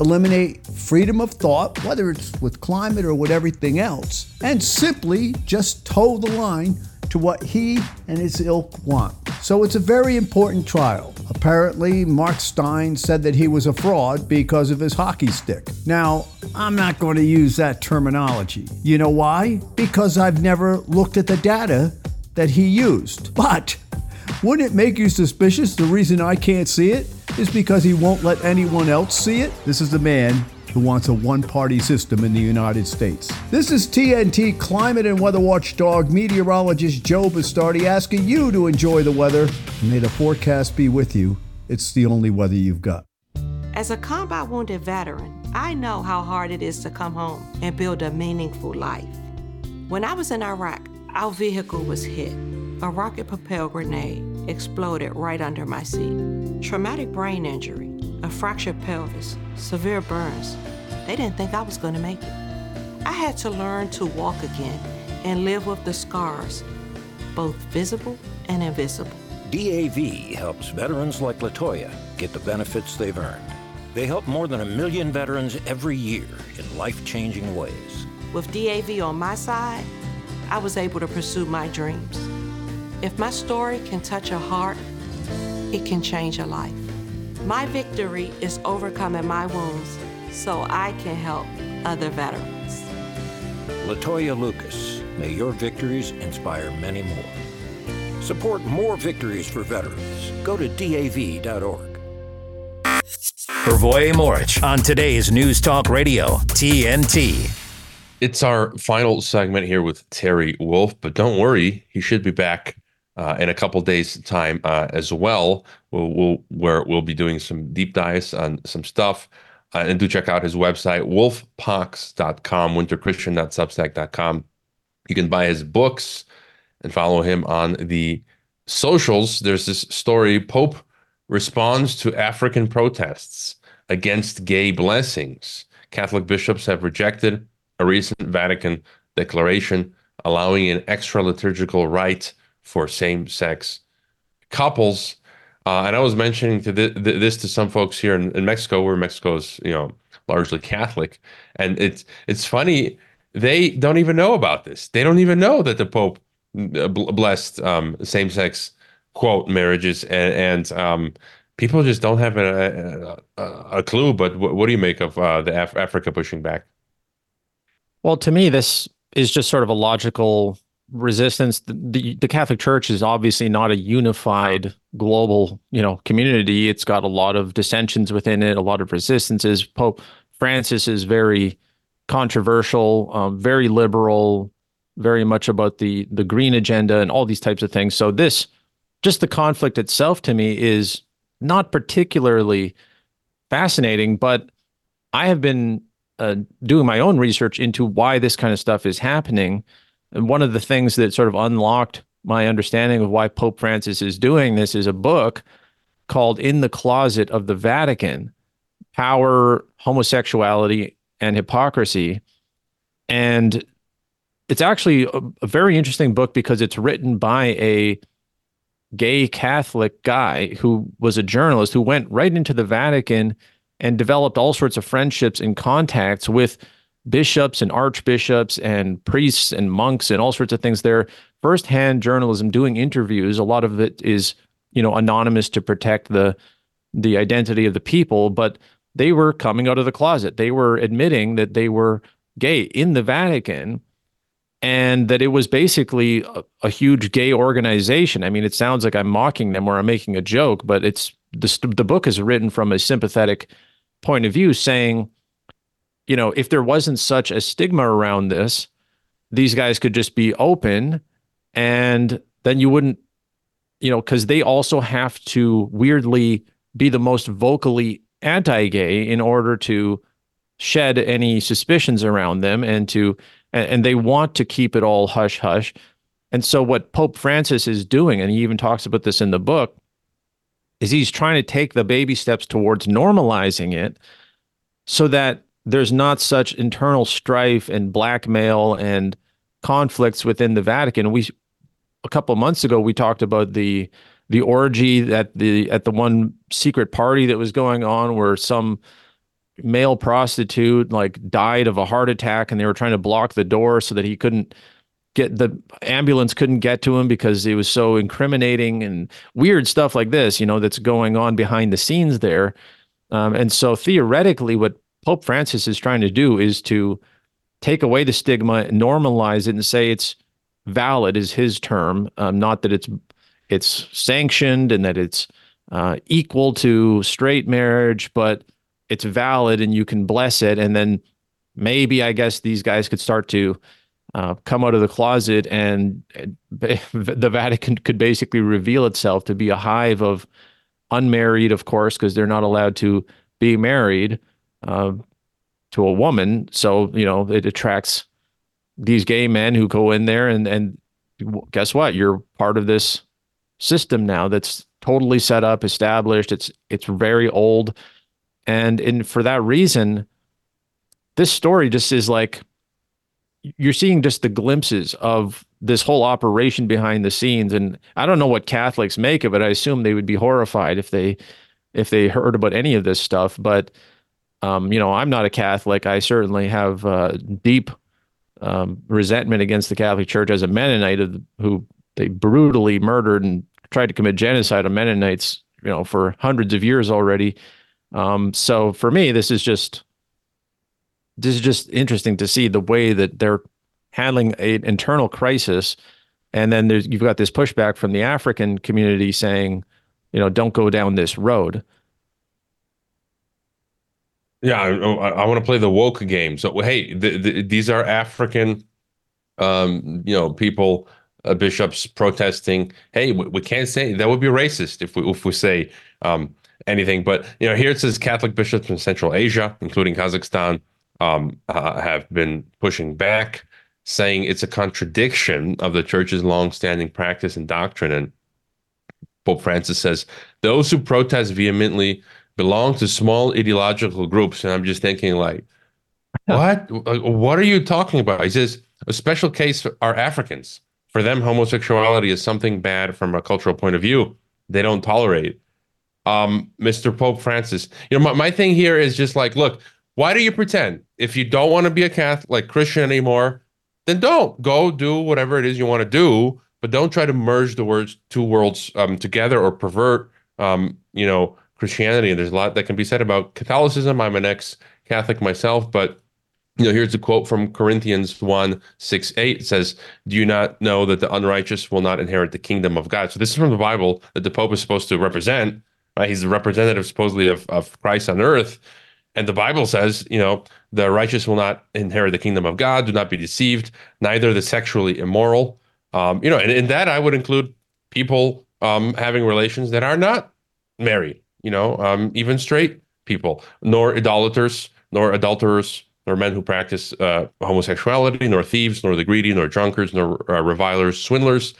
eliminate freedom of thought, whether it's with climate or with everything else, and simply just toe the line to what he and his ilk want. So it's a very important trial. Apparently, Mark Steyn said that he was a fraud because of his hockey stick. Now, I'm not going to use that terminology. You know why? Because I've never looked at the data that he used. But wouldn't it make you suspicious the reason I can't see it? Is because he won't let anyone else see it. This is the man who wants a one party system in the United States. This is TNT climate and weather watchdog meteorologist Joe Bastardi asking you to enjoy the weather. May the forecast be with you. It's the only weather you've got. As a combat wounded veteran, I know how hard it is to come home and build a meaningful life. When I was in Iraq, our vehicle was hit. A rocket propelled grenade exploded right under my seat. Traumatic brain injury, a fractured pelvis, severe burns. They didn't think I was going to make it. I had to learn to walk again and live with the scars, both visible and invisible. DAV helps veterans like Latoya get the benefits they've earned. They help more than a million veterans every year in life changing ways. With DAV on my side, I was able to pursue my dreams. If my story can touch a heart, it can change a life. My victory is overcoming my wounds so I can help other veterans. Latoya Lucas, may your victories inspire many more. Support more victories for veterans. Go to DAV.org. Hrvoje Morić on today's News Talk Radio, TNT. It's our final segment here with Terry Wolfe, but don't worry, he should be back uh, in a couple days' time uh, as well. We'll, we'll, where we'll be doing some deep dives on some stuff. Uh, and do check out his website, wolfpox.com, winterchristian.substack.com. You can buy his books and follow him on the socials. There's this story Pope responds to African protests against gay blessings. Catholic bishops have rejected a recent Vatican declaration allowing an extra liturgical rite for same sex couples. Uh, and I was mentioning to th- th- this to some folks here in, in Mexico, where Mexico's you know largely Catholic, and it's it's funny they don't even know about this. They don't even know that the Pope blessed um, same sex quote marriages, and, and um, people just don't have a, a, a clue. But w- what do you make of uh, the Af- Africa pushing back? Well, to me, this is just sort of a logical resistance. The, the, the Catholic Church is obviously not a unified global, you know, community. It's got a lot of dissensions within it, a lot of resistances. Pope Francis is very controversial, um, very liberal, very much about the the green agenda and all these types of things. So this, just the conflict itself, to me, is not particularly fascinating. But I have been uh, doing my own research into why this kind of stuff is happening. And one of the things that sort of unlocked my understanding of why Pope Francis is doing this is a book called In the Closet of the Vatican Power, Homosexuality, and Hypocrisy. And it's actually a, a very interesting book because it's written by a gay Catholic guy who was a journalist who went right into the Vatican and developed all sorts of friendships and contacts with bishops and archbishops and priests and monks and all sorts of things there. Firsthand journalism doing interviews a lot of it is you know anonymous to protect the the identity of the people but they were coming out of the closet. They were admitting that they were gay in the vatican and that it was basically a, a huge gay organization. I mean it sounds like i'm mocking them or i'm making a joke but it's the, the book is written from a sympathetic point of view saying you know, if there wasn't such a stigma around this, these guys could just be open and then you wouldn't, you know, because they also have to weirdly be the most vocally anti gay in order to shed any suspicions around them and to, and they want to keep it all hush hush. And so what Pope Francis is doing, and he even talks about this in the book, is he's trying to take the baby steps towards normalizing it so that there's not such internal strife and blackmail and conflicts within the Vatican. We a couple months ago we talked about the the orgy at the at the one secret party that was going on where some male prostitute like died of a heart attack and they were trying to block the door so that he couldn't get the ambulance couldn't get to him because it was so incriminating and weird stuff like this you know that's going on behind the scenes there um, and so theoretically what Pope Francis is trying to do is to take away the stigma, normalize it, and say it's valid is his term, um, not that it's it's sanctioned and that it's uh, equal to straight marriage, but it's valid and you can bless it. And then maybe I guess these guys could start to uh, come out of the closet and the Vatican could basically reveal itself to be a hive of unmarried, of course, because they're not allowed to be married, uh, to a woman. So you know it attracts these gay men who go in there and and guess what? You're part of this system now that's totally set up, established. It's it's very old, and and for that reason, this story just is like you're seeing just the glimpses of this whole operation behind the scenes and i don't know what catholics make of it i assume they would be horrified if they if they heard about any of this stuff. But um, you know, I'm not a Catholic. I certainly have uh, deep um, resentment against the Catholic Church as a Mennonite who they brutally murdered and tried to commit genocide on Mennonites, you know, for hundreds of years already. Um, so for me, this is just this is just interesting to see the way that they're handling an internal crisis, and then there's you've got this pushback from the African community saying, you know, don't go down this road. Yeah, I, I want to play the woke game. So, hey, the, the, these are African, um, you know, people, uh, bishops protesting. Hey, we, we, can't say that would be racist if we if we say um, anything. But you know, here it says Catholic bishops in Central Asia, including Kazakhstan, um, uh, have been pushing back, saying it's a contradiction of the church's long-standing practice and doctrine. And Pope Francis says those who protest vehemently belong to small ideological groups. And I'm just thinking, like, what? what are you talking about? He says a special case are Africans. For them, homosexuality is something bad from a cultural point of view. They don't tolerate. Um, Mr. Pope Francis, you know, my, my thing here is just like, look, why do you pretend? If you don't want to be a Catholic, like Christian anymore, then don't go do whatever it is you want to do, but don't try to merge the words two worlds um, together or pervert, um, you know, Christianity. There's a lot that can be said about Catholicism. I'm an ex-Catholic myself, but you know, here's a quote from Corinthians 1 6 8. It says, Do you not know that the unrighteous will not inherit the kingdom of God? So this is from the Bible that the Pope is supposed to represent. Right? He's the representative supposedly of, of Christ on earth. And the Bible says, you know, the righteous will not inherit the kingdom of God. Do not be deceived, neither the sexually immoral. Um, you know, and in that I would include people um, having relations that are not married, you know, um, even straight people, nor idolaters, nor adulterers, nor men who practice uh, homosexuality, nor thieves, nor the greedy, nor drunkards, nor uh, revilers, swindlers.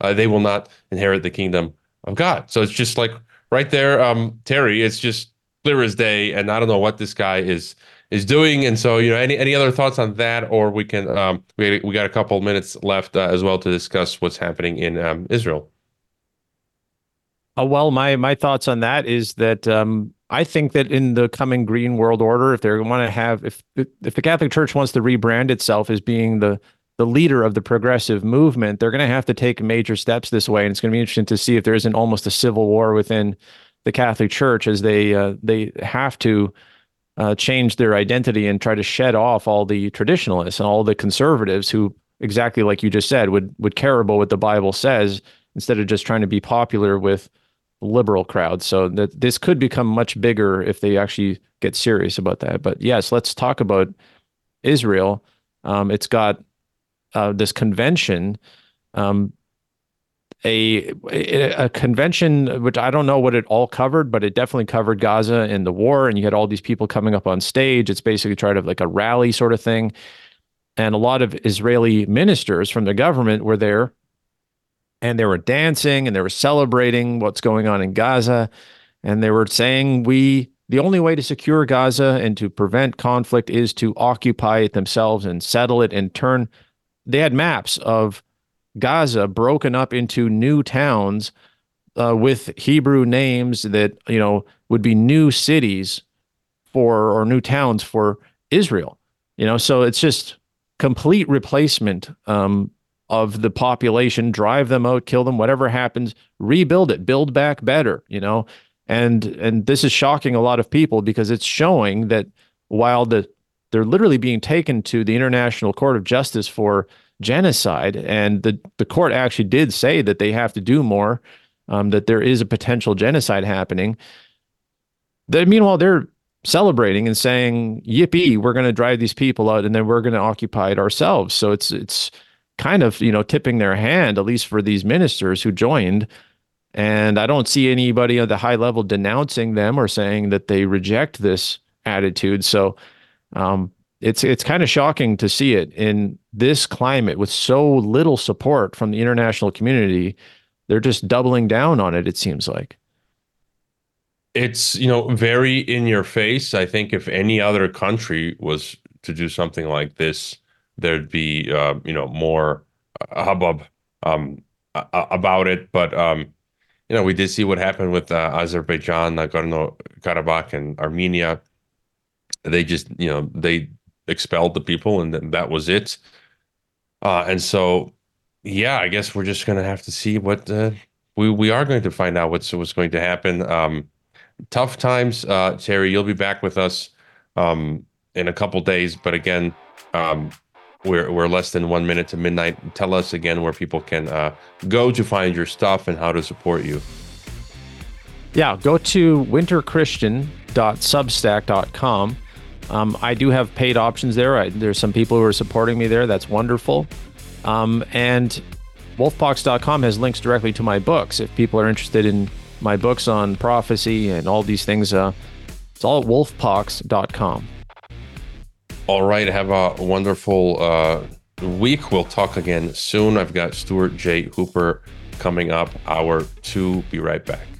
Uh, they will not inherit the kingdom of God. So it's just like right there, um, Terry. It's just clear as day, and I don't know what this guy is is doing. And so, you know, any any other thoughts on that, or we can um, we we got a couple minutes left uh, as well to discuss what's happening in um, Israel. Uh, well, my my thoughts on that is that um, I think that in the coming green world order, if they want to have, if if the Catholic Church wants to rebrand itself as being the the leader of the progressive movement, they're going to have to take major steps this way, and it's going to be interesting to see if there isn't almost a civil war within the Catholic Church as they uh, they have to uh, change their identity and try to shed off all the traditionalists and all the conservatives who, exactly like you just said, would would care about what the Bible says instead of just trying to be popular with liberal crowd. So that this could become much bigger if they actually get serious about that. But yes, let's talk about Israel. Um, it's got uh, this convention, um, a a convention which I don't know what it all covered, but it definitely covered Gaza and the war. And you had all these people coming up on stage. It's basically tried to like a rally sort of thing. And a lot of Israeli ministers from the government were there and they were dancing and they were celebrating what's going on in Gaza. And they were saying, we, the only way to secure Gaza and to prevent conflict is to occupy it themselves and settle it and turn. They had maps of Gaza broken up into new towns uh, with Hebrew names that, you know, would be new cities for or new towns for Israel. You know, so it's just complete replacement um, of the population, drive them out, kill them, whatever happens, rebuild it, build back better, you know. And and this is shocking a lot of people because it's showing that while the they're literally being taken to the International Court of Justice for genocide, and the the court actually did say that they have to do more, um, that there is a potential genocide happening. That meanwhile they're celebrating and saying, "Yippee! We're going to drive these people out, and then we're going to occupy it ourselves." So it's it's kind of you know tipping their hand at least for these ministers who joined. And i don't see anybody at the high level denouncing them or saying that they reject this attitude. So um, it's it's kind of shocking to see it in this climate with so little support from the international community. They're just doubling down on it it seems like. It's you know very in your face. I think if any other country was to do something like this there'd be uh, you know more uh, hubbub um, about it. But um, you know, we did see what happened with uh, Azerbaijan, Nagorno Karabakh, and Armenia. They just, you know, they expelled the people, and th- that was it. Uh, and so, yeah, I guess we're just to have to see what uh, we we are going to find out what's what's going to happen. Um, tough times, uh, Terry. You'll be back with us um, in a couple days, but again, um, we're we're less than one minute to midnight. Tell us again where people can uh, go to find your stuff and how to support you. Yeah, go to winterchristian.substack.com. Um, I do have paid options there. I, there's some people who are supporting me there. That's wonderful. Um, and wolfpox.com has links directly to my books. If people are interested in my books on prophecy and all these things, uh, it's all at wolfpox.com. All right. Have a wonderful uh, week. We'll talk again soon. I've got Stuart J. Hooper coming up, hour two. Be right back.